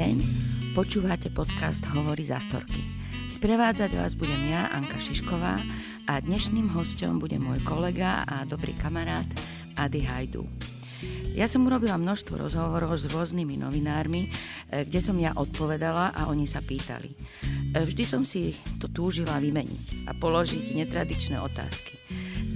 deň, počúvate podcast Hovorí za storky. Sprevádzať vás budem ja, Anka Šišková a dnešným hostom bude môj kolega a dobrý kamarát Ady Hajdu. Ja som urobila množstvo rozhovorov s rôznymi novinármi, e, kde som ja odpovedala a oni sa pýtali. E, vždy som si to túžila vymeniť a položiť netradičné otázky.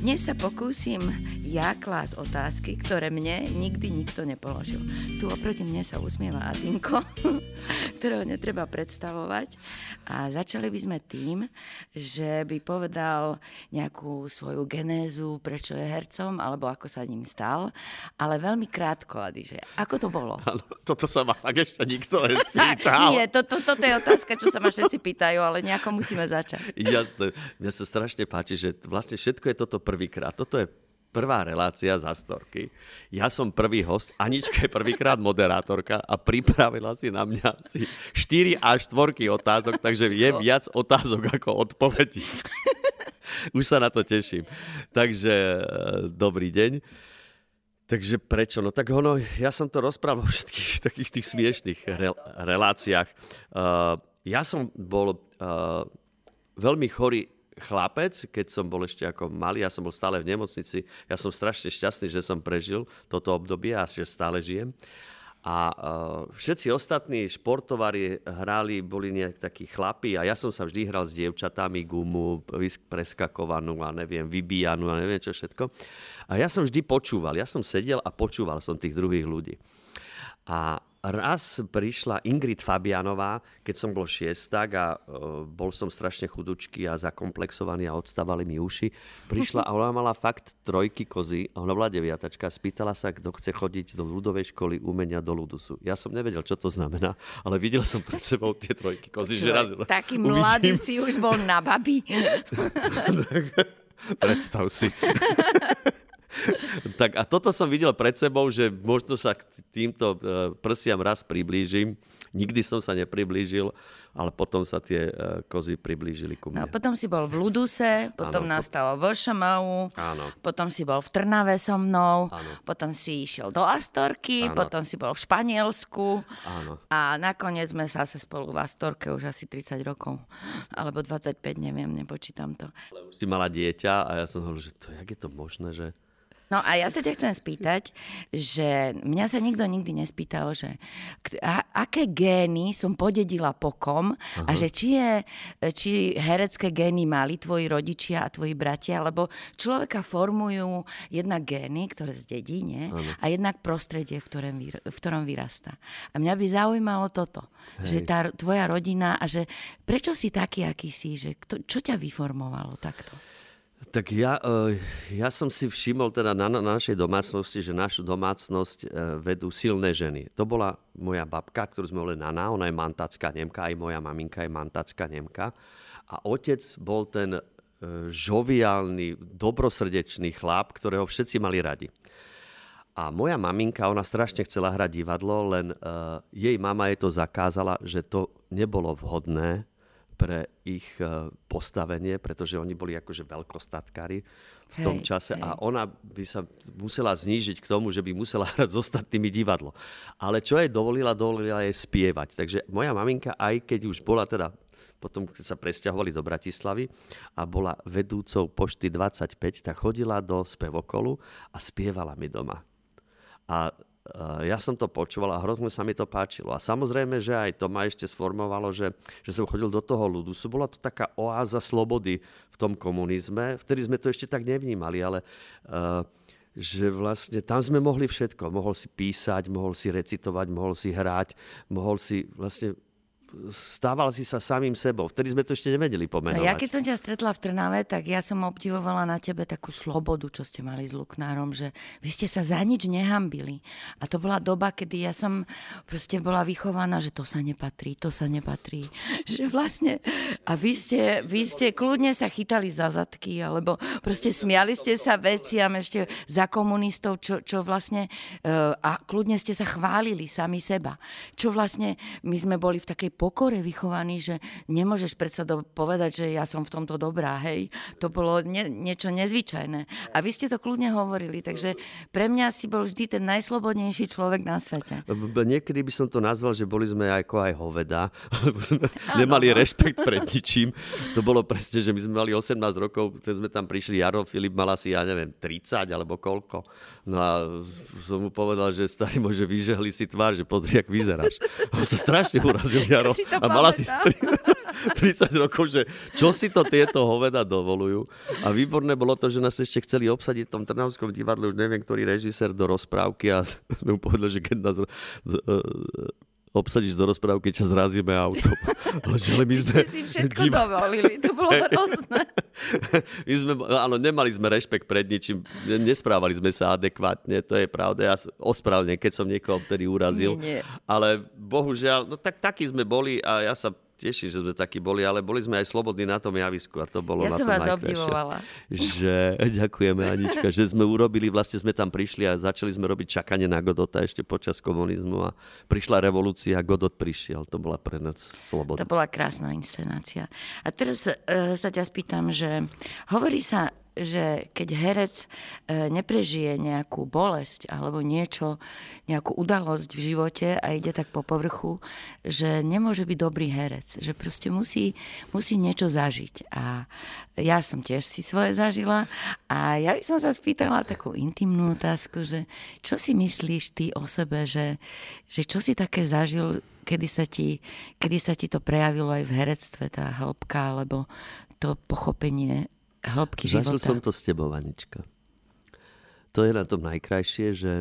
Dnes sa pokúsim ja klás otázky, ktoré mne nikdy nikto nepoložil. Tu oproti mne sa usmieva Adinko, ktorého netreba predstavovať. A začali by sme tým, že by povedal nejakú svoju genézu, prečo je hercom, alebo ako sa ním stal. Ale veľmi krátko, Adi, že ako to bolo? Ano, toto sa ma fakt ešte nikto nespýtal. Nie, to, to, toto je otázka, čo sa ma všetci pýtajú, ale nejako musíme začať. Jasné. Mne sa strašne páči, že vlastne všetko je toto prvýkrát. Toto je prvá relácia za storky. Ja som prvý host, Anička je prvýkrát moderátorka a pripravila si na mňa asi 4 až 4 otázok, takže je viac otázok ako odpovedí. Už sa na to teším. Takže e, dobrý deň. Takže prečo? No tak ono, ja som to rozprával o všetkých takých tých smiešných re- reláciách. Uh, ja som bol uh, veľmi chorý chlapec, keď som bol ešte ako malý, ja som bol stále v nemocnici, ja som strašne šťastný, že som prežil toto obdobie a že stále žijem. A uh, všetci ostatní športovári hrali, boli nejak takí chlapí a ja som sa vždy hral s dievčatami, gumu, preskakovanú a neviem, vybíjanú a neviem čo všetko. A ja som vždy počúval, ja som sedel a počúval som tých druhých ľudí. A raz prišla Ingrid Fabianová, keď som bol šiestak a uh, bol som strašne chudučký a zakomplexovaný a odstávali mi uši. Prišla a ona mala fakt trojky kozy a ona bola deviatačka. Spýtala sa, kto chce chodiť do ľudovej školy umenia do ľudusu. Ja som nevedel, čo to znamená, ale videl som pred sebou tie trojky kozy. Čo, že raz, taký mladý si už bol na babi. Predstav si. tak a toto som videl pred sebou, že možno sa k týmto e, prsiam raz priblížim. Nikdy som sa nepriblížil, ale potom sa tie e, kozy priblížili ku mne. No, potom si bol v Luduse, potom ano, nastalo v VŠMU, potom si bol v Trnave so mnou, ano. potom si išiel do Astorky, ano. potom si bol v Španielsku ano. a nakoniec sme sa zase spolu v Astorke už asi 30 rokov, alebo 25, neviem, nepočítam to. Ale už si mala dieťa a ja som hovoril, že to, jak je to možné, že No a ja sa ťa chcem spýtať, že mňa sa nikto nikdy nespýtal, že a, aké gény som podedila po kom Aha. a že či, je, či herecké gény mali tvoji rodičia a tvoji bratia, lebo človeka formujú jednak gény, ktoré zdedí, nie? a jednak prostredie, v ktorom, v ktorom vyrastá. A mňa by zaujímalo toto, Hej. že tá tvoja rodina a že prečo si taký, aký si, že kto, čo ťa vyformovalo takto? Tak ja, e, ja som si všimol teda na, na našej domácnosti, že našu domácnosť e, vedú silné ženy. To bola moja babka, ktorú sme volili Nana, ona je mantácká Nemka, aj moja maminka je mantácká Nemka. A otec bol ten e, žoviálny, dobrosrdečný chlap, ktorého všetci mali radi. A moja maminka, ona strašne chcela hrať divadlo, len uh, jej mama jej to zakázala, že to nebolo vhodné, pre ich e, postavenie, pretože oni boli akože veľkostatkári v tom hej, čase hej. a ona by sa musela znížiť k tomu, že by musela hrať s ostatnými divadlo. Ale čo jej dovolila, dovolila jej spievať. Takže moja maminka, aj keď už bola teda potom, keď sa presťahovali do Bratislavy a bola vedúcou pošty 25, tak chodila do spevokolu a spievala mi doma. A ja som to počúval a hrozne sa mi to páčilo. A samozrejme, že aj to ma ešte sformovalo, že, že som chodil do toho ľudusu. Bola to taká oáza slobody v tom komunizme. Vtedy sme to ešte tak nevnímali, ale uh, že vlastne tam sme mohli všetko. Mohol si písať, mohol si recitovať, mohol si hrať, mohol si vlastne stával si sa samým sebou. Vtedy sme to ešte nevedeli pomenovať. No ja keď som ťa stretla v Trnave, tak ja som obdivovala na tebe takú slobodu, čo ste mali s Luknárom, že vy ste sa za nič nehambili. A to bola doba, kedy ja som proste bola vychovaná, že to sa nepatrí, to sa nepatrí. Že vlastne... A vy ste, vy ste kľudne sa chytali za zadky, alebo proste smiali ste sa veciam ešte za komunistov, čo, čo vlastne... E, a kľudne ste sa chválili sami seba. Čo vlastne my sme boli v takej pokore vychovaný, že nemôžeš predsa do, povedať, že ja som v tomto dobrá, hej. To bolo nie, niečo nezvyčajné. A vy ste to kľudne hovorili, takže pre mňa si bol vždy ten najslobodnejší človek na svete. Niekedy by som to nazval, že boli sme ako aj hoveda, lebo sme nemali rešpekt pred ničím. To bolo presne, že my sme mali 18 rokov, keď sme tam prišli, Jaro Filip mal asi, ja neviem, 30 alebo koľko. No a som mu povedal, že starý môže vyžehli si tvár, že pozri, jak vyzeráš. On sa strašne urazil, Jaro. Ja a mala si 30 rokov, že čo si to tieto hoveda dovolujú. A výborné bolo to, že nás ešte chceli obsadiť v tom Trnavskom divadle, už neviem, ktorý režisér do rozprávky a sme mu povedali, že keď nás obsadíš do rozprávky, ťa zrazíme auto. Ale, my sme... si všetko div... dovolili, to bolo hrozné. my sme, áno, nemali sme rešpekt pred ničím, nesprávali sme sa adekvátne, to je pravda. Ja ospravne, keď som niekoho vtedy urazil. Nie, nie. Ale bohužiaľ, no tak takí sme boli a ja sa teším, že sme takí boli, ale boli sme aj slobodní na tom javisku a to bolo ja na som vás obdivovala. Že, ďakujeme Anička, že sme urobili, vlastne sme tam prišli a začali sme robiť čakanie na Godota ešte počas komunizmu a prišla revolúcia a Godot prišiel. To bola pre nás sloboda. To bola krásna inscenácia. A teraz e, sa ťa spýtam, že hovorí sa že keď herec e, neprežije nejakú bolesť alebo niečo, nejakú udalosť v živote a ide tak po povrchu, že nemôže byť dobrý herec. Že proste musí, musí niečo zažiť. A ja som tiež si svoje zažila a ja by som sa spýtala takú intimnú otázku, že čo si myslíš ty o sebe, že, že čo si také zažil, kedy sa, ti, kedy sa ti to prejavilo aj v herectve, tá hĺbka, alebo to pochopenie hĺbky života. Zažil som to s tebou, Vanička. To je na tom najkrajšie, že,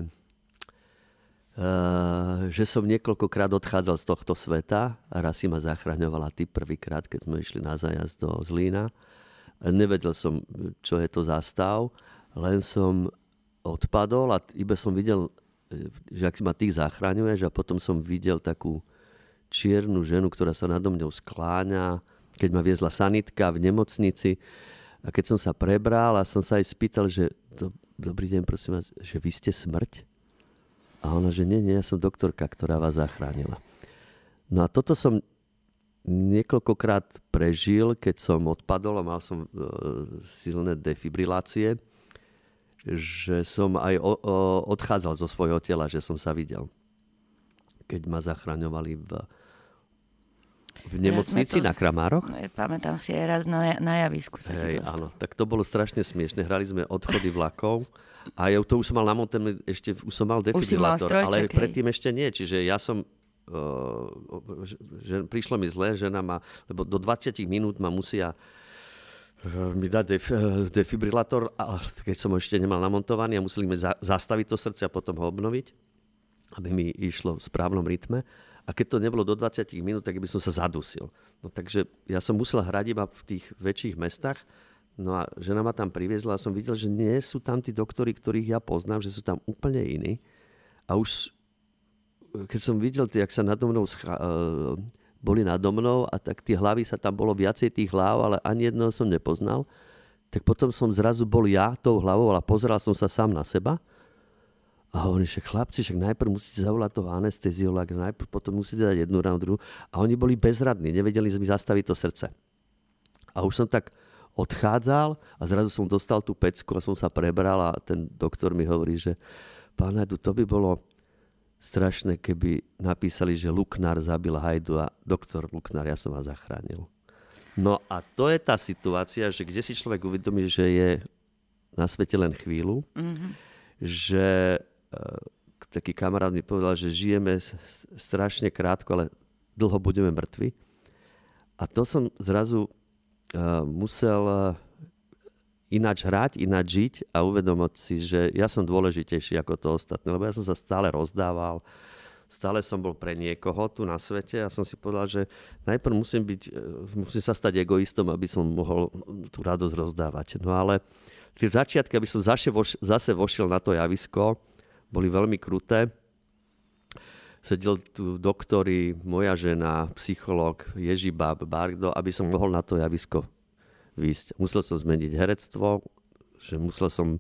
uh, že som niekoľkokrát odchádzal z tohto sveta a raz si ma zachraňovala ty prvýkrát, keď sme išli na zájazd do Zlína. Nevedel som, čo je to za stav, len som odpadol a iba som videl, že ak ma ty zachraňuješ a potom som videl takú čiernu ženu, ktorá sa nado mňou skláňa, keď ma viezla sanitka v nemocnici a keď som sa prebral a som sa aj spýtal, že do, dobrý deň, prosím vás, že vy ste smrť? A ona, že nie, nie, ja som doktorka, ktorá vás zachránila. No a toto som niekoľkokrát prežil, keď som odpadol a mal som e, silné defibrilácie, že som aj odchádzal zo svojho tela, že som sa videl. Keď ma zachraňovali v, v nemocnici to, na Kramároch? No, pamätám si aj raz na, na javisku sa Hej, áno, tak to bolo strašne smiešne. Hrali sme odchody vlakov a ja to už som mal namontené, ešte už som mal defibrilátor, ale predtým ešte nie. Čiže ja som Uh, že prišlo mi zle, žena ma, lebo do 20 minút ma musia uh, mi dať def, uh, defibrilátor, a keď som ho ešte nemal namontovaný a museli mi za, zastaviť to srdce a potom ho obnoviť, aby mi išlo v správnom rytme. A keď to nebolo do 20 minút, tak by som sa zadusil. No takže ja som musel hrať iba v tých väčších mestách. No a žena ma tam priviezla a som videl, že nie sú tam tí doktori, ktorých ja poznám, že sú tam úplne iní. A už keď som videl, jak sa nado mnou scha- uh, boli nado mnou a tak tie hlavy sa tam bolo viacej tých hlav, ale ani jedného som nepoznal, tak potom som zrazu bol ja tou hlavou a pozeral som sa sám na seba a hovorím, že chlapci, však najprv musíte zavolať toho anesteziolaga, najprv potom musíte dať jednu ránu, druhú. A oni boli bezradní, nevedeli mi zastaviť to srdce. A už som tak odchádzal a zrazu som dostal tú pecku a som sa prebral a ten doktor mi hovorí, že pán Hajdu, to by bolo strašné, keby napísali, že Luknár zabil Hajdu a doktor Luknár, ja som vás zachránil. No a to je tá situácia, že kde si človek uvedomí, že je na svete len chvíľu, mm-hmm. že taký kamarát mi povedal, že žijeme strašne krátko, ale dlho budeme mŕtvi. A to som zrazu uh, musel uh, ináč hrať, ináč žiť a uvedomať si, že ja som dôležitejší ako to ostatné, lebo ja som sa stále rozdával, stále som bol pre niekoho tu na svete a som si povedal, že najprv musím, byť, e, musím sa stať egoistom, aby som mohol tú radosť rozdávať. No ale tie začiatky, aby som zase vošiel na to javisko, boli veľmi kruté. Sedel tu doktori, moja žena, psychológ, Ježibab, Bardo, aby som mohol na to javisko výjsť. Musel som zmeniť herectvo, že musel som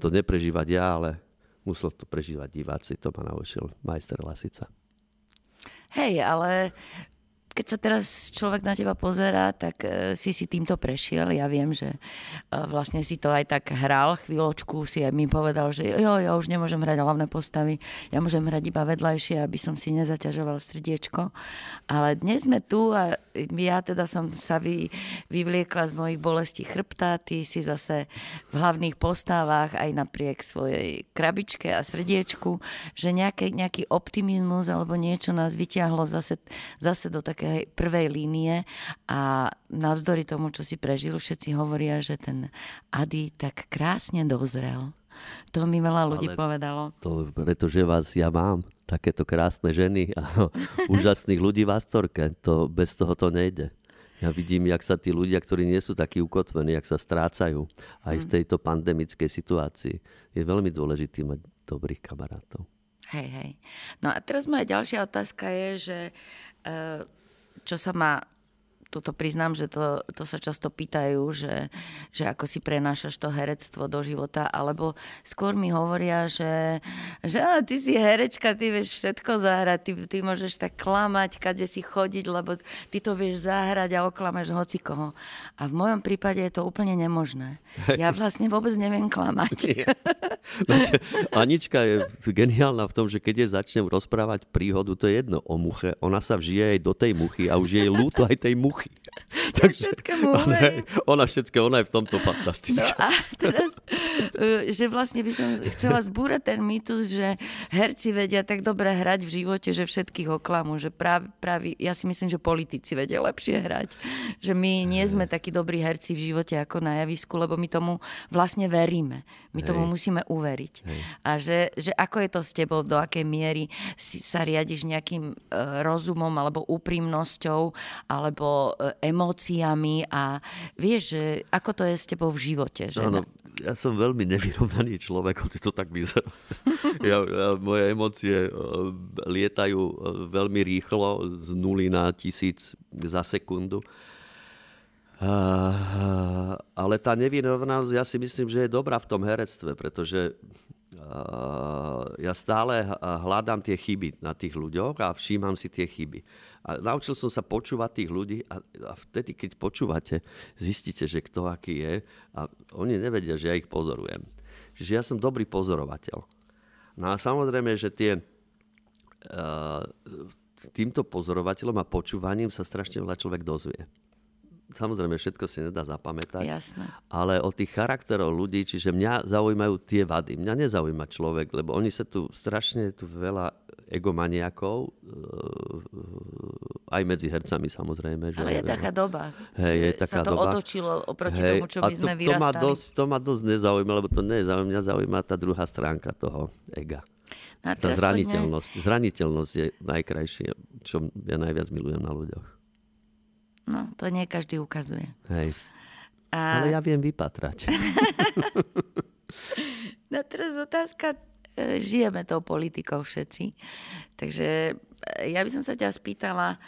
to neprežívať ja, ale musel to prežívať diváci. To ma naučil majster Lasica. Hej, ale keď sa teraz človek na teba pozerá, tak uh, si si týmto prešiel. Ja viem, že uh, vlastne si to aj tak hral. Chvíľočku si aj mi povedal, že jo, ja už nemôžem hrať hlavné postavy, ja môžem hrať iba vedľajšie, aby som si nezaťažoval srdiečko. Ale dnes sme tu a ja teda som sa vy, vyvliekla z mojich bolestí chrbta, ty si zase v hlavných postávach aj napriek svojej krabičke a srdiečku, že nejaké, nejaký optimizmus alebo niečo nás vyťahlo zase, zase do také tej prvej línie a navzdory tomu, čo si prežil, všetci hovoria, že ten Adi tak krásne dozrel. To mi veľa ľudí Ale povedalo. To pretože vás ja mám takéto krásne ženy a úžasných ľudí v Astorke. To, bez toho to nejde. Ja vidím, jak sa tí ľudia, ktorí nie sú takí ukotvení, jak sa strácajú aj v hm. tejto pandemickej situácii. Je veľmi dôležité mať dobrých kamarátov. Hej, hej. No a teraz moja ďalšia otázka je, že uh, čo sa ma toto priznám, že to, to sa často pýtajú, že, že ako si prenášaš to herectvo do života, alebo skôr mi hovoria, že, že á, ty si herečka, ty vieš všetko zahrať, ty, ty môžeš tak klamať, kade si chodiť, lebo ty to vieš zahrať a oklameš hoci. A v mojom prípade je to úplne nemožné. Ja vlastne vôbec neviem klamať. Anička je geniálna v tom, že keď je začnem rozprávať príhodu, to je jedno o muche, ona sa vžije aj do tej muchy a už je jej ľúto aj tej muchy. Takže, ona, je, ona všetko, ona je v tomto fantastická. No a teraz, že vlastne by som chcela zbúrať ten mýtus, že herci vedia tak dobre hrať v živote, že všetkých oklamú, že práve, práve, ja si myslím, že politici vedia lepšie hrať. Že my nie sme takí dobrí herci v živote ako na javisku, lebo my tomu vlastne veríme. My Hej. tomu musíme uveriť. Hej. A že, že ako je to s tebou, do akej miery si sa riadiš nejakým uh, rozumom alebo úprimnosťou alebo E, emóciami a vieš, že ako to je s tebou v živote. Že no, ja som veľmi nevyrovnaný človek, hoci to tak vyzerá. ja, ja, moje emócie e, lietajú e, veľmi rýchlo z nuly na tisíc za sekundu. Ale tá nevyrovnanosť, ja si myslím, že je dobrá v tom herectve, pretože uh, ja stále hľadám tie chyby na tých ľuďoch a všímam si tie chyby. A naučil som sa počúvať tých ľudí a, a vtedy, keď počúvate, zistíte, že kto aký je a oni nevedia, že ja ich pozorujem. Čiže ja som dobrý pozorovateľ. No a samozrejme, že tie, uh, týmto pozorovateľom a počúvaním sa strašne veľa človek dozvie samozrejme všetko si nedá zapamätať. Jasné. Ale o tých charakterov ľudí, čiže mňa zaujímajú tie vady. Mňa nezaujíma človek, lebo oni sa tu strašne tu veľa egomaniakov, eh, aj medzi hercami samozrejme. Že Ale je taká doba. Hej, je taká sa to doba. otočilo oproti Hej, tomu, čo by sme to, vyrastali. To ma, dosť, to ma dosť nezaujíma, lebo to nezaujíma. Mňa zaujíma tá druhá stránka toho ega. No tá zraniteľnosť. Poďme... Zraniteľnosť je najkrajšie, čo ja najviac milujem na ľuďoch. No, to nie každý ukazuje. Hej. A... Ale ja viem vypatrať. no teraz otázka, e, žijeme tou politikou všetci. Takže e, ja by som sa ťa spýtala,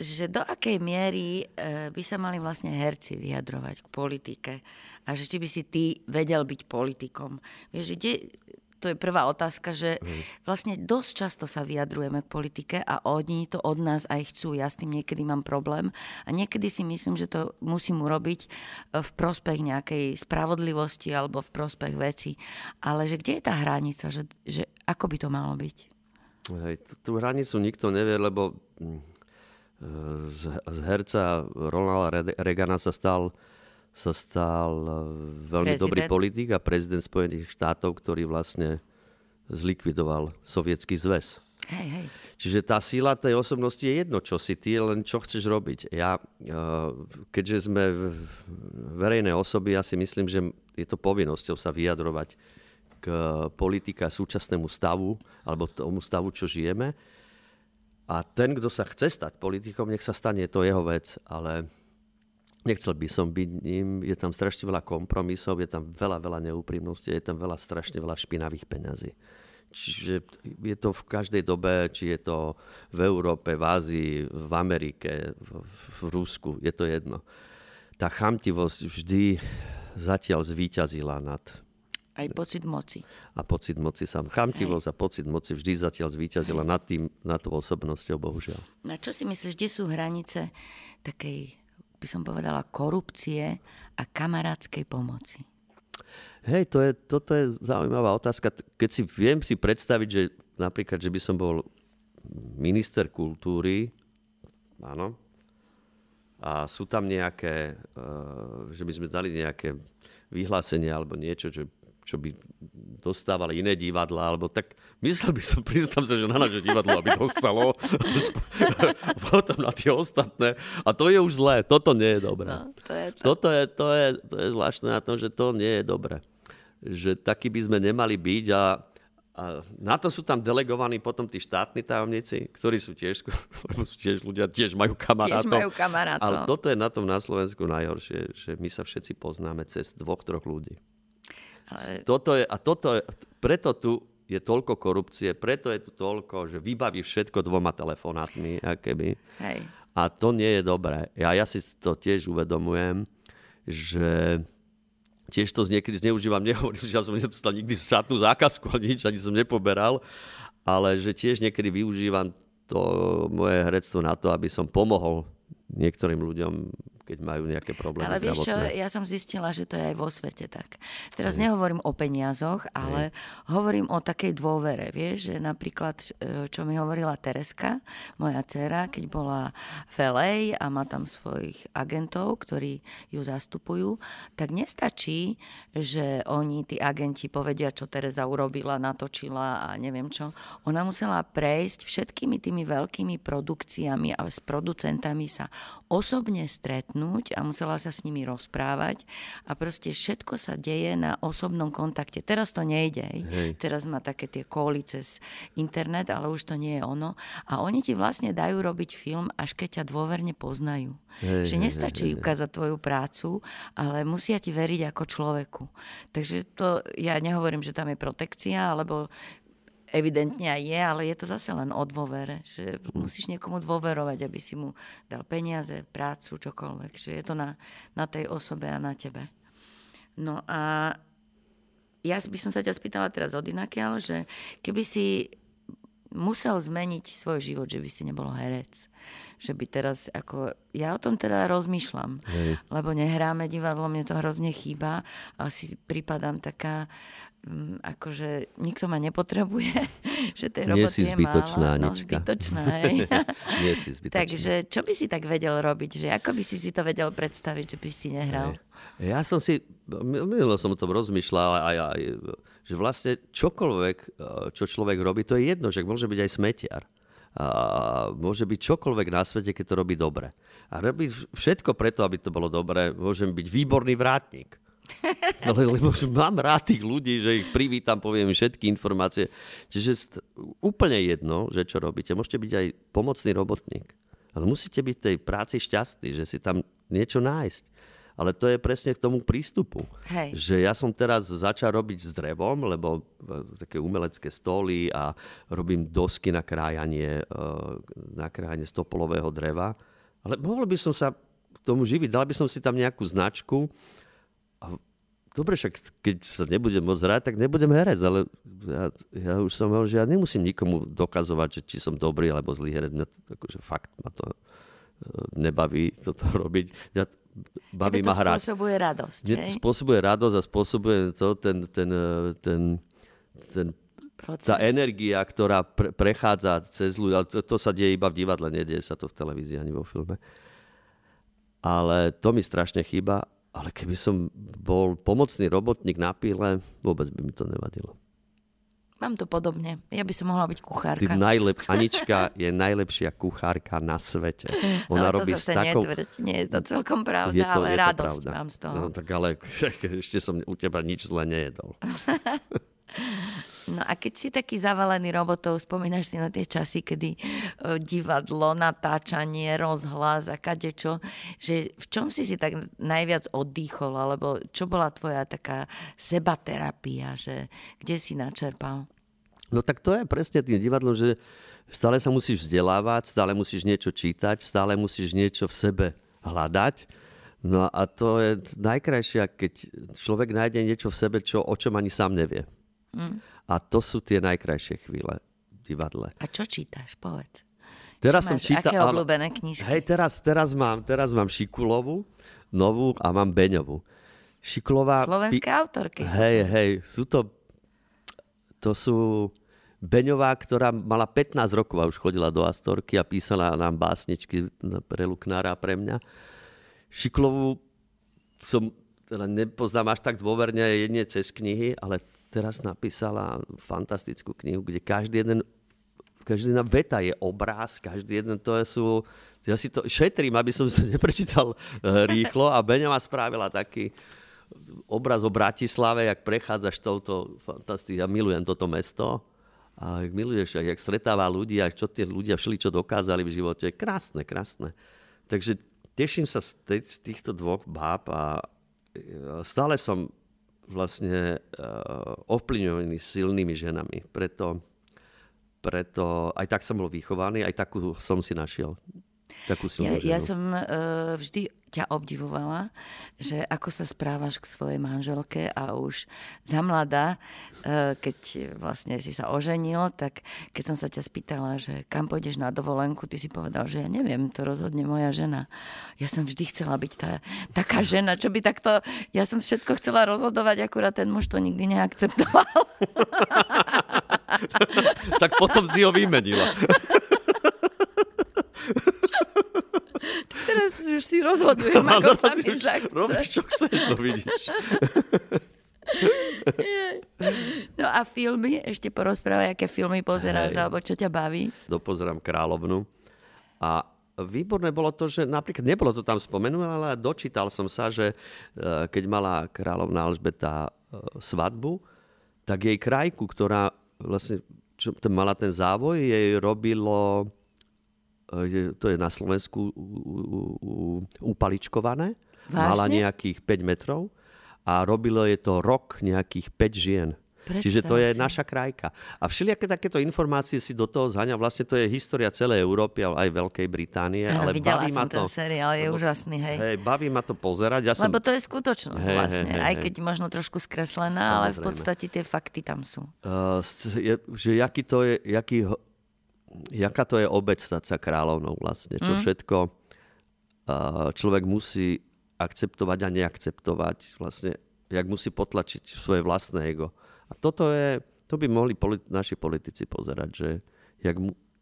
že do akej miery e, by sa mali vlastne herci vyjadrovať k politike a že či by si ty vedel byť politikom. Vieš, kde, to je prvá otázka, že vlastne dosť často sa vyjadrujeme k politike a oni to od nás aj chcú. Ja s tým niekedy mám problém a niekedy si myslím, že to musím urobiť e, v prospech nejakej spravodlivosti alebo v prospech veci. Ale že kde je tá hranica? Že, že ako by to malo byť? Hej, tú hranicu nikto nevie, lebo mm, e, z, z herca Ronalda Reagana sa stal sa stal e, veľmi prezident. dobrý politik a prezident Spojených štátov, ktorý vlastne zlikvidoval sovietský zväz. Hej, hej. Čiže tá síla tej osobnosti je jedno, čo si ty, len čo chceš robiť. Ja, e, keďže sme verejné osoby, ja si myslím, že je to povinnosťou sa vyjadrovať k politika súčasnému stavu, alebo tomu stavu, čo žijeme. A ten, kto sa chce stať politikom, nech sa stane, je to jeho vec, ale Nechcel by som byť ním, je tam strašne veľa kompromisov, je tam veľa, veľa neúprimnosti, je tam veľa, strašne veľa špinavých peňazí. Čiže je to v každej dobe, či je to v Európe, v Ázii, v Amerike, v, v Rusku, je to jedno. Tá chamtivosť vždy zatiaľ zvíťazila nad Aj pocit moci. A pocit moci sám. Chamtivosť a pocit moci vždy zatiaľ zvíťazila nad tým, nad tou osobnosťou, bohužiaľ. Na čo si myslíš, kde sú hranice takej, by som povedala, korupcie a kamarádskej pomoci? Hej, to je, toto je zaujímavá otázka. Keď si viem si predstaviť, že napríklad, že by som bol minister kultúry, áno, a sú tam nejaké, uh, že by sme dali nejaké vyhlásenie alebo niečo, že čo by dostávali iné divadla, alebo tak myslel by som, priznám sa, že na naše divadlo aby dostalo, potom na tie ostatné. A to je už zlé, toto nie je dobré. No, to je to. Toto je, to, je, to je zvláštne na tom, že to nie je dobré. Že taký by sme nemali byť a a na to sú tam delegovaní potom tí štátni tajomníci, ktorí sú tiež, sú tiež ľudia, tiež majú kamarátov. Tiež majú kamarátov. Ale toto je na tom na Slovensku najhoršie, že my sa všetci poznáme cez dvoch, troch ľudí. Ale... Toto je, a toto je, preto tu je toľko korupcie, preto je tu toľko, že vybaví všetko dvoma telefonátmi, keby. Hej. A to nie je dobré. Ja, ja si to tiež uvedomujem, že tiež to niekedy zneužívam, nehovorím, že ja som nedostal nikdy žiadnu zákazku, ani nič, ani som nepoberal, ale že tiež niekedy využívam to moje herectvo na to, aby som pomohol niektorým ľuďom keď majú nejaké problémy Ale vieš čo, ja som zistila, že to je aj vo svete tak. Teraz aj. nehovorím o peniazoch, ale aj. hovorím o takej dôvere. Vieš, že napríklad, e, čo mi hovorila Tereska, moja dcera, keď bola v LA a má tam svojich agentov, ktorí ju zastupujú, tak nestačí, že oni, tí agenti, povedia, čo Teresa urobila, natočila a neviem čo. Ona musela prejsť všetkými tými veľkými produkciami a s producentami sa osobne stretnúť stretnúť a musela sa s nimi rozprávať a proste všetko sa deje na osobnom kontakte. Teraz to nejde. Hej. Teraz má také tie kóly cez internet, ale už to nie je ono. A oni ti vlastne dajú robiť film, až keď ťa dôverne poznajú. Hej, že nestačí hej, hej, ukázať tvoju prácu, ale musia ti veriť ako človeku. Takže to, ja nehovorím, že tam je protekcia, alebo evidentne aj je, ale je to zase len o dôvere, že musíš niekomu dôverovať, aby si mu dal peniaze, prácu, čokoľvek, že je to na, na tej osobe a na tebe. No a ja by som sa ťa spýtala teraz od inakiaľ, že keby si musel zmeniť svoj život, že by si nebol herec, že by teraz, ako, ja o tom teda rozmýšľam, Hej. lebo nehráme divadlo, mne to hrozne chýba, asi prípadám taká Mm, akože nikto ma nepotrebuje, že tej roboty Nie si zbytočná, je málo. No, zbytočná, Nie si zbytočná. Takže čo by si tak vedel robiť? Že ako by si si to vedel predstaviť, že by si nehral? Ja som si, minulo som o tom rozmýšľal, aj, aj, že vlastne čokoľvek, eh, čo človek robí, to je jedno, že môže byť aj smetiar. A môže byť čokoľvek na svete, keď to robí dobre. A robí všetko preto, aby to bolo dobre. Môžem byť výborný vrátnik No, lebo mám rád tých ľudí, že ich privítam, poviem všetky informácie. Čiže úplne jedno, že čo robíte. Môžete byť aj pomocný robotník. Ale musíte byť v tej práci šťastný, že si tam niečo nájsť. Ale to je presne k tomu prístupu. Hej. Že ja som teraz začal robiť s drevom, lebo e, také umelecké stoly a robím dosky na krájanie, e, na krájanie stopolového dreva. Ale mohol by som sa tomu živiť, dal by som si tam nejakú značku, a dobre, však keď sa nebudem môcť hrať, tak nebudem herec, ale ja, ja už som že ja nemusím nikomu dokazovať, že či som dobrý alebo zlý herec. Mňa, akože fakt ma to e, nebaví toto robiť. Ja, baví ma hrať. spôsobuje radosť. Mne to spôsobuje radosť a spôsobuje to ten, ten, e, ten, ten Proces. tá energia, ktorá pre, prechádza cez ľudí, ale to, to sa deje iba v divadle, nedieje sa to v televízii ani vo filme. Ale to mi strašne chýba ale keby som bol pomocný robotník na píle, vôbec by mi to nevadilo. Mám to podobne. Ja by som mohla byť kuchárka. Ty najlep... Anička je najlepšia kuchárka na svete. Ona no, robí to zase takou... netvrď. Nie je to celkom pravda, je to, ale je radosť pravda. mám z toho. No, tak ale ešte som u teba nič zle nejedol. No a keď si taký zavalený robotov, spomínaš si na tie časy, kedy e, divadlo, natáčanie, rozhlas a kadečo, že v čom si si tak najviac oddychol, alebo čo bola tvoja taká sebaterapia, že kde si načerpal? No tak to je presne tým divadlom, že stále sa musíš vzdelávať, stále musíš niečo čítať, stále musíš niečo v sebe hľadať. No a to je najkrajšie, keď človek nájde niečo v sebe, čo, o čom ani sám nevie. Mm. A to sú tie najkrajšie chvíle v divadle. A čo čítaš? Povedz. Teraz som čítal... Aké obľúbené knižky? Hej, teraz, teraz, mám, teraz mám Šikulovu, novú a mám Beňovú. Šikulová... Slovenské pi... autorky. Hej, hej, sú to... To sú... Beňová, ktorá mala 15 rokov a už chodila do Astorky a písala nám básničky pre Luknára a pre mňa. Šiklovú som teda nepoznám až tak dôverne jedne cez knihy, ale teraz napísala fantastickú knihu, kde každý jeden každý jedna veta je obráz, každý jeden to sú... Ja si to šetrím, aby som sa neprečítal eh, rýchlo a Beňa ma spravila taký obraz o Bratislave, jak prechádzaš touto fantasticky. Ja milujem toto mesto a jak miluješ, jak stretáva ľudí a čo tie ľudia všeli, čo dokázali v živote. Krásne, krásne. Takže teším sa z týchto dvoch báb a e, stále som vlastne uh, ovplyvňovaný silnými ženami. Preto, preto aj tak som bol vychovaný, aj takú som si našiel. Takú ja, ja som uh, vždy ťa obdivovala, že ako sa správaš k svojej manželke a už za mladá, uh, keď vlastne si sa oženil, tak keď som sa ťa spýtala, že kam pôjdeš na dovolenku, ty si povedal, že ja neviem, to rozhodne moja žena. Ja som vždy chcela byť tá, taká žena, čo by takto, ja som všetko chcela rozhodovať, akurát ten muž to nikdy neakceptoval. tak potom si ho vymenila. Teraz už si rozhodujem, ako sa mi zachce. Robíš, čo chceš, no vidíš. No a filmy, ešte porozprávaj, aké filmy pozeráš, alebo čo ťa baví? Dopozerám Královnu. A výborné bolo to, že napríklad, nebolo to tam spomenuté, ale dočítal som sa, že e, keď mala kráľovná Alžbeta e, svadbu, tak jej krajku, ktorá vlastne čo, mala ten závoj, jej robilo je, to je na Slovensku upaličkované. Vážne? Mala nejakých 5 metrov a robilo je to rok nejakých 5 žien. Predstav Čiže to je si. naša krajka. A všelijaké takéto informácie si do toho zhaňa. Vlastne to je história celej Európy a aj Veľkej Británie. Ano, ale videla baví som ma to, ten seriál, je lebo, úžasný. Hej. hej, baví ma to pozerať. Ja Lebo som... to je skutočnosť hej, vlastne. Hej, hej, aj keď možno trošku skreslená, Samozrejme. ale v podstate tie fakty tam sú. Uh, je, že jaký to je, jaký jaká to je obec stať sa kráľovnou vlastne, čo mm. všetko uh, človek musí akceptovať a neakceptovať, vlastne, jak musí potlačiť svoje vlastné ego. A toto je, to by mohli politi- naši politici pozerať, že jak,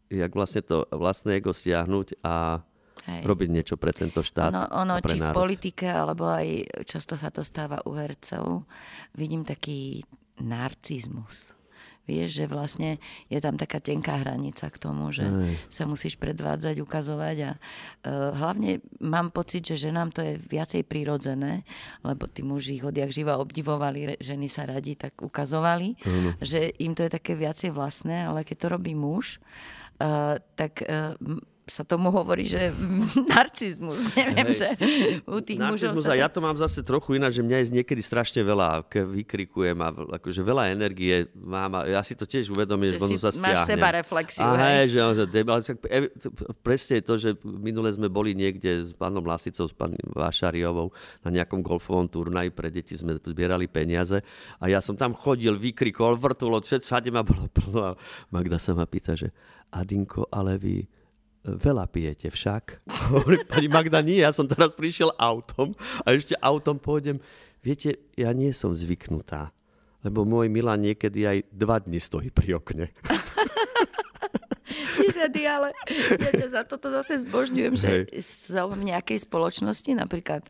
jak vlastne to vlastné ego stiahnuť a Hej. robiť niečo pre tento štát. Ono, ono či národ. v politike, alebo aj často sa to stáva u hercov, vidím taký narcizmus. Vieš, že vlastne je tam taká tenká hranica k tomu, že Aj. sa musíš predvádzať, ukazovať a uh, hlavne mám pocit, že ženám to je viacej prirodzené, lebo tí muži ich odjak živa obdivovali, ženy sa radi tak ukazovali, Aj. že im to je také viacej vlastné, ale keď to robí muž, uh, tak uh, sa tomu hovorí, že narcizmus, neviem, Hej. že u tých narcizmus, mužov sa... A ja to mám zase trochu ináč, že mňa je niekedy strašne veľa, keď vykrikujem a akože veľa energie mám a ja si to tiež uvedomím, že, že sa stiahnem. Máš seba reflexiu, a hej. že, že presne je to, že minule sme boli niekde s pánom Lasicou, s pani Vášariovou na nejakom golfovom turnaji pre deti sme zbierali peniaze a ja som tam chodil, vykrikol, vrtulo, všade ma bolo plno. Magda sa ma pýta, že Adinko, ale vy Veľa pijete však. Pani Magda, nie, ja som teraz prišiel autom a ešte autom pôjdem. Viete, ja nie som zvyknutá, lebo môj Milan niekedy aj dva dny stojí pri okne. Ježiady, ale ja ťa za toto zase zbožňujem, že som v nejakej spoločnosti, napríklad,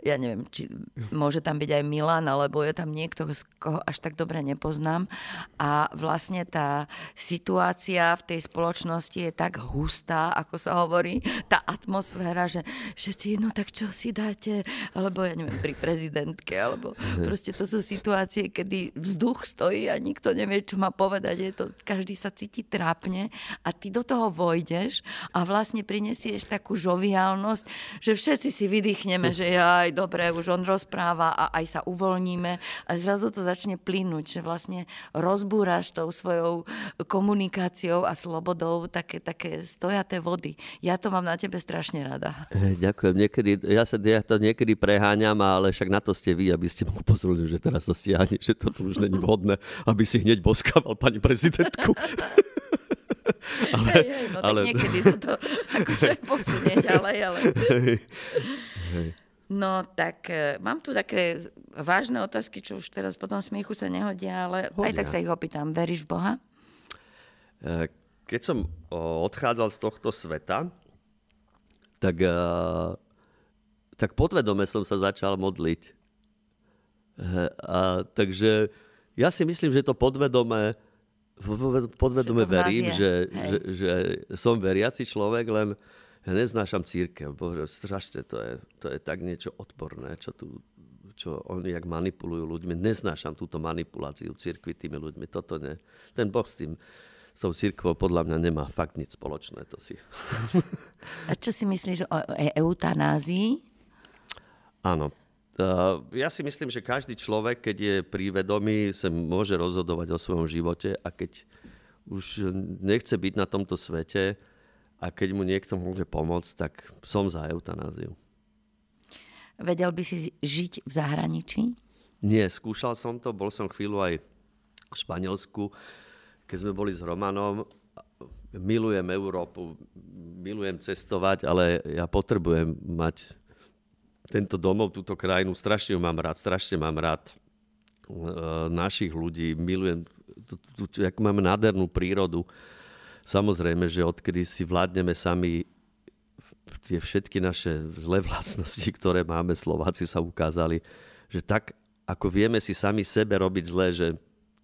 ja neviem, či môže tam byť aj Milan, alebo je tam niekto, z koho až tak dobre nepoznám. A vlastne tá situácia v tej spoločnosti je tak hustá, ako sa hovorí, tá atmosféra, že všetci, no tak čo si dáte, alebo ja neviem, pri prezidentke, alebo proste to sú situácie, kedy vzduch stojí a nikto nevie, čo má povedať, je to, každý sa cíti trápne a ty do toho vojdeš a vlastne prinesieš takú žoviálnosť, že všetci si vydýchneme, že aj dobre, už on rozpráva a aj sa uvoľníme a zrazu to začne plynúť, že vlastne rozbúraš tou svojou komunikáciou a slobodou také, také stojaté vody. Ja to mám na tebe strašne rada. Ďakujem. Niekedy, ja sa ja to niekedy preháňam, ale však na to ste vy, aby ste ma upozorili, že teraz sa stiahne, že toto už není vhodné, aby si hneď boskával pani prezidentku. ale, hej, hej, no ale... tak niekedy sa to akože posunie ďalej, ale... Hej, hej. No tak e, mám tu také vážne otázky, čo už teraz po tom smiechu sa nehodia, ale Hodia. aj tak sa ich opýtam. Veríš v Boha? E, keď som odchádzal z tohto sveta, tak, e, tak podvedome som sa začal modliť. A, takže ja si myslím, že to podvedome podvedome verím, že, že, že som veriaci človek, len neznášam církev. Bože, strašne to je, to je tak niečo odporné, čo tu čo oni jak manipulujú ľuďmi. Neznášam túto manipuláciu církvy tými ľuďmi. Toto ne. Ten Boh s tým, s tou církvou podľa mňa nemá fakt nič spoločné. To si. A čo si myslíš o e- eutanázii? Áno, ja si myslím, že každý človek, keď je pri vedomí, sa môže rozhodovať o svojom živote a keď už nechce byť na tomto svete a keď mu niekto môže pomôcť, tak som za eutanáziu. Vedel by si žiť v zahraničí? Nie, skúšal som to, bol som chvíľu aj v Španielsku, keď sme boli s Romanom. Milujem Európu, milujem cestovať, ale ja potrebujem mať tento domov, túto krajinu, strašne ju mám rád, strašne mám rád uh, našich ľudí, milujem, ako máme nádhernú prírodu. Samozrejme, že odkedy si vládneme sami, tie všetky naše zlé vlastnosti, ktoré máme, Slováci sa ukázali, že tak, ako vieme si sami sebe robiť zle, že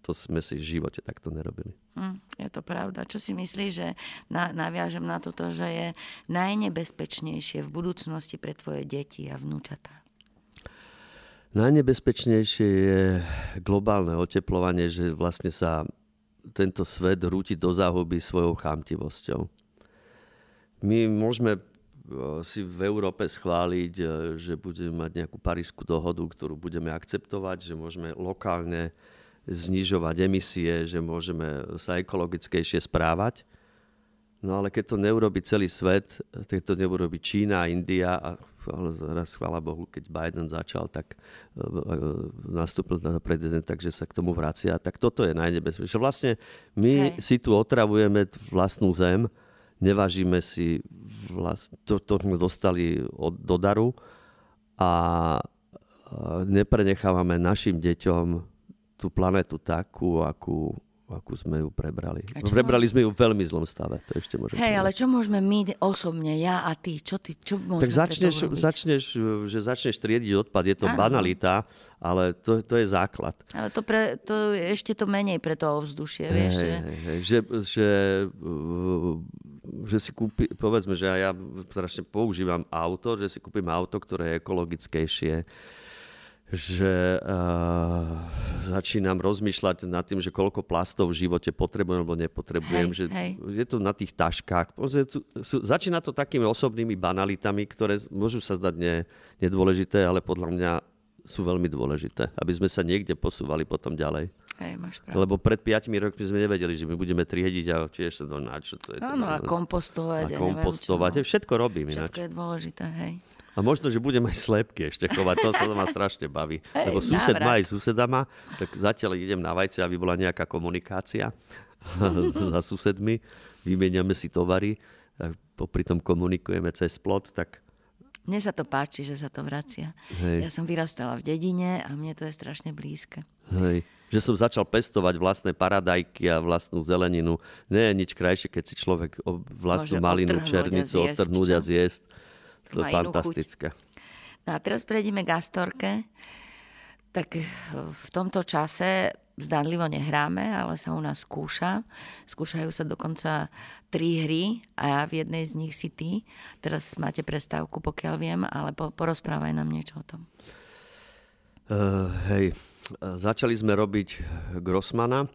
to sme si v živote takto nerobili. Hm, je to pravda. Čo si myslíš, že na, naviažem na toto, že je najnebezpečnejšie v budúcnosti pre tvoje deti a vnúčatá? Najnebezpečnejšie je globálne oteplovanie, že vlastne sa tento svet rúti do záhuby svojou chamtivosťou. My môžeme e, si v Európe schváliť, e, že budeme mať nejakú parísku dohodu, ktorú budeme akceptovať, že môžeme lokálne znižovať emisie, že môžeme sa ekologickejšie správať. No ale keď to neurobi celý svet, keď to neurobi Čína, India a raz, chvála Bohu, keď Biden začal, tak e, e, nastúpil na prezident, takže sa k tomu vracia. Tak toto je najnebezpečnejšie. Vlastne my Hej. si tu otravujeme vlastnú zem, nevážime si vlast, to, to sme dostali od, do daru a neprenechávame našim deťom tú planetu takú, akú, akú sme ju prebrali. Prebrali sme ju v veľmi zlom stave. To ešte môžem Hej, ale čo môžeme my osobne, ja a ty? Čo, ty, čo môžeme Tak začneš, začneš, že začneš triediť odpad. Je to Áno. banalita, ale to, to je základ. Ale to, pre, to ešte to menej pre to ovzdušie, hej, vieš. Hej, hej, že, že, že si kúpi, povedzme, že ja strašne používam auto, že si kúpim auto, ktoré je ekologickejšie že uh, začínam rozmýšľať nad tým, že koľko plastov v živote potrebujem alebo nepotrebujem. Hej, že hej. Je to na tých taškách. Začína to takými osobnými banalitami, ktoré môžu sa zdať ne, nedôležité, ale podľa mňa sú veľmi dôležité, aby sme sa niekde posúvali potom ďalej. Hej, máš Lebo pred 5 rokmi sme nevedeli, že my budeme triediť a tiež sa to na čo to je. Áno, a kompostovať. A kompostovať. Neviem, čo. Všetko robím Všetko ináč. je dôležité, hej. A možno, že budem aj slepky ešte chovať, to sa ma strašne baví. Hej, Lebo sused má aj susedama, tak zatiaľ idem na vajce, aby bola nejaká komunikácia za susedmi, vymeniame si tovary, a popri tom komunikujeme cez plot, tak mne sa to páči, že sa to vracia. Hej. Ja som vyrastala v dedine a mne to je strašne blízke. Hej. Že som začal pestovať vlastné paradajky a vlastnú zeleninu. Nie je nič krajšie, keď si človek vlastnú Môže malinu, černicu odtrhnúť a zjesť. To je fantastické. No a teraz prejdeme k Astorke. Tak eh, v tomto čase zdanlivo nehráme, ale sa u nás skúša. Skúšajú sa dokonca tri hry a v jednej z nich si ty. Teraz máte prestávku, pokiaľ viem, ale po, porozprávaj nám niečo o tom. Uh, hej, začali sme robiť Grossmana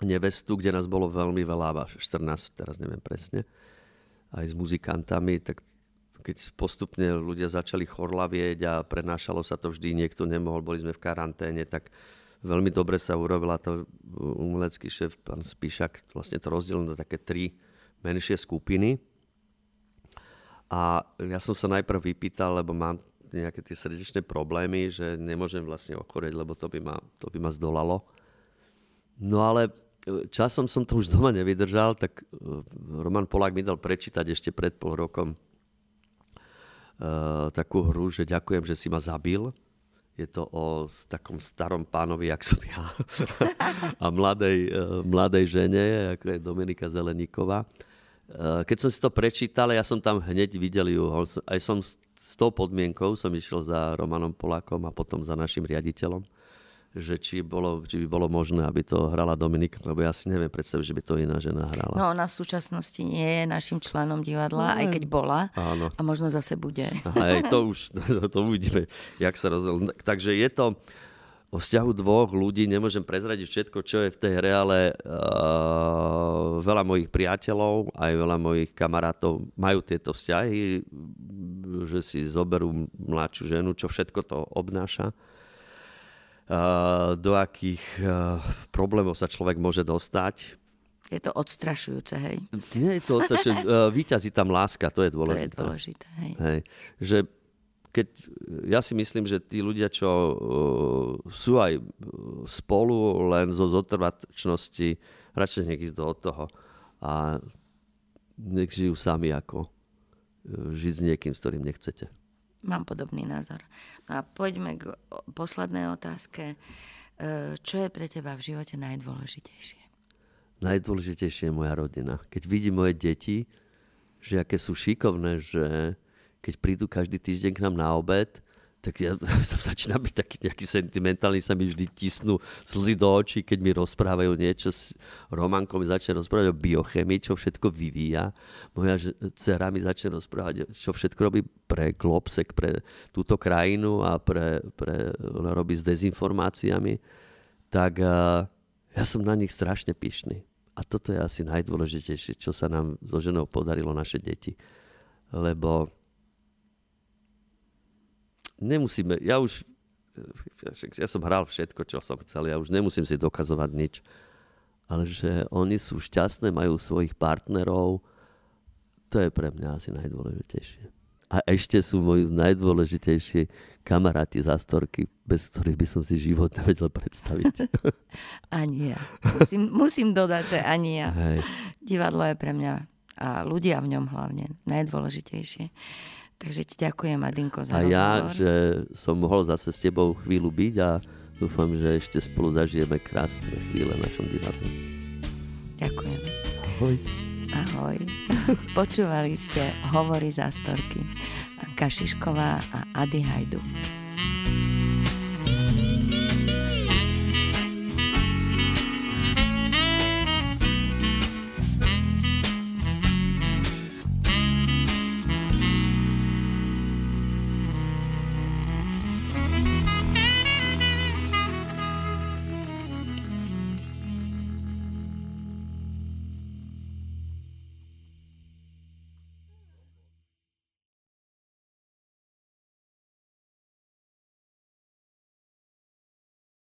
nevestu, kde nás bolo veľmi veľa, až 14, teraz neviem presne, aj s muzikantami, tak keď postupne ľudia začali chorlavieť a prenášalo sa to vždy, niekto nemohol, boli sme v karanténe, tak veľmi dobre sa urobila to umelecký šéf, pán Spíšak, vlastne to rozdelil na také tri menšie skupiny. A ja som sa najprv vypýtal, lebo mám nejaké tie srdečné problémy, že nemôžem vlastne ochoreť, lebo to by ma, to by ma zdolalo. No ale časom som to už doma nevydržal, tak Roman Polák mi dal prečítať ešte pred pol rokom takú hru, že ďakujem, že si ma zabil. Je to o takom starom pánovi, jak som ja, a mladej, uh, mladej žene, ako je Dominika Zeleníková. Uh, keď som si to prečítal, ja som tam hneď videl ju. Aj som s tou podmienkou som išiel za Romanom Polákom a potom za našim riaditeľom že či, bolo, či by bolo možné, aby to hrala Dominika, lebo ja si neviem predstaviť, že by to iná žena hrala. No ona v súčasnosti nie je našim členom divadla, no, aj keď bola. Áno. A možno zase bude. Aj to už, to, to uvidíme, jak sa rozdiel. Takže je to o vzťahu dvoch ľudí, nemôžem prezradiť všetko, čo je v tej hre, ale uh, veľa mojich priateľov, aj veľa mojich kamarátov majú tieto vzťahy, že si zoberú mladšiu ženu, čo všetko to obnáša do akých problémov sa človek môže dostať. Je to odstrašujúce, hej? Nie je to odstrašujúce. Výťazí tam láska, to je dôležité. To je dôležité, hej. hej. Že keď, ja si myslím, že tí ľudia, čo uh, sú aj spolu, len zo zotrvačnosti, radšej nech idú od toho a nech žijú sami ako žiť s niekým, s ktorým nechcete. Mám podobný názor. No a poďme k poslednej otázke. E, čo je pre teba v živote najdôležitejšie? Najdôležitejšie je moja rodina. Keď vidím moje deti, že aké sú šikovné, že keď prídu každý týždeň k nám na obed, tak ja som začína byť taký nejaký sentimentálny, sa mi vždy tisnú slzy do očí, keď mi rozprávajú niečo. S Romankom mi začne rozprávať o biochemii, čo všetko vyvíja. Moja dcera mi začne rozprávať, čo všetko robí pre Globsek, pre túto krajinu a pre, pre ona robí s dezinformáciami. Tak uh, ja som na nich strašne pyšný. A toto je asi najdôležitejšie, čo sa nám so ženou podarilo naše deti. Lebo nemusíme, ja už, ja som hral všetko, čo som chcel, ja už nemusím si dokazovať nič. Ale že oni sú šťastné, majú svojich partnerov, to je pre mňa asi najdôležitejšie. A ešte sú moji najdôležitejšie kamaráti z Astorky, bez ktorých by som si život nevedel predstaviť. ani ja. Musím, musím dodať, že ani ja. Hej. Divadlo je pre mňa a ľudia v ňom hlavne najdôležitejšie. Takže ti ďakujem, Adinko, za A rozhovor. ja, že som mohol zase s tebou chvíľu byť a dúfam, že ešte spolu zažijeme krásne chvíle v našom divadle. Ďakujem. Ahoj. Ahoj. Počúvali ste Hovory za storky. Kašišková a Ady Hajdu.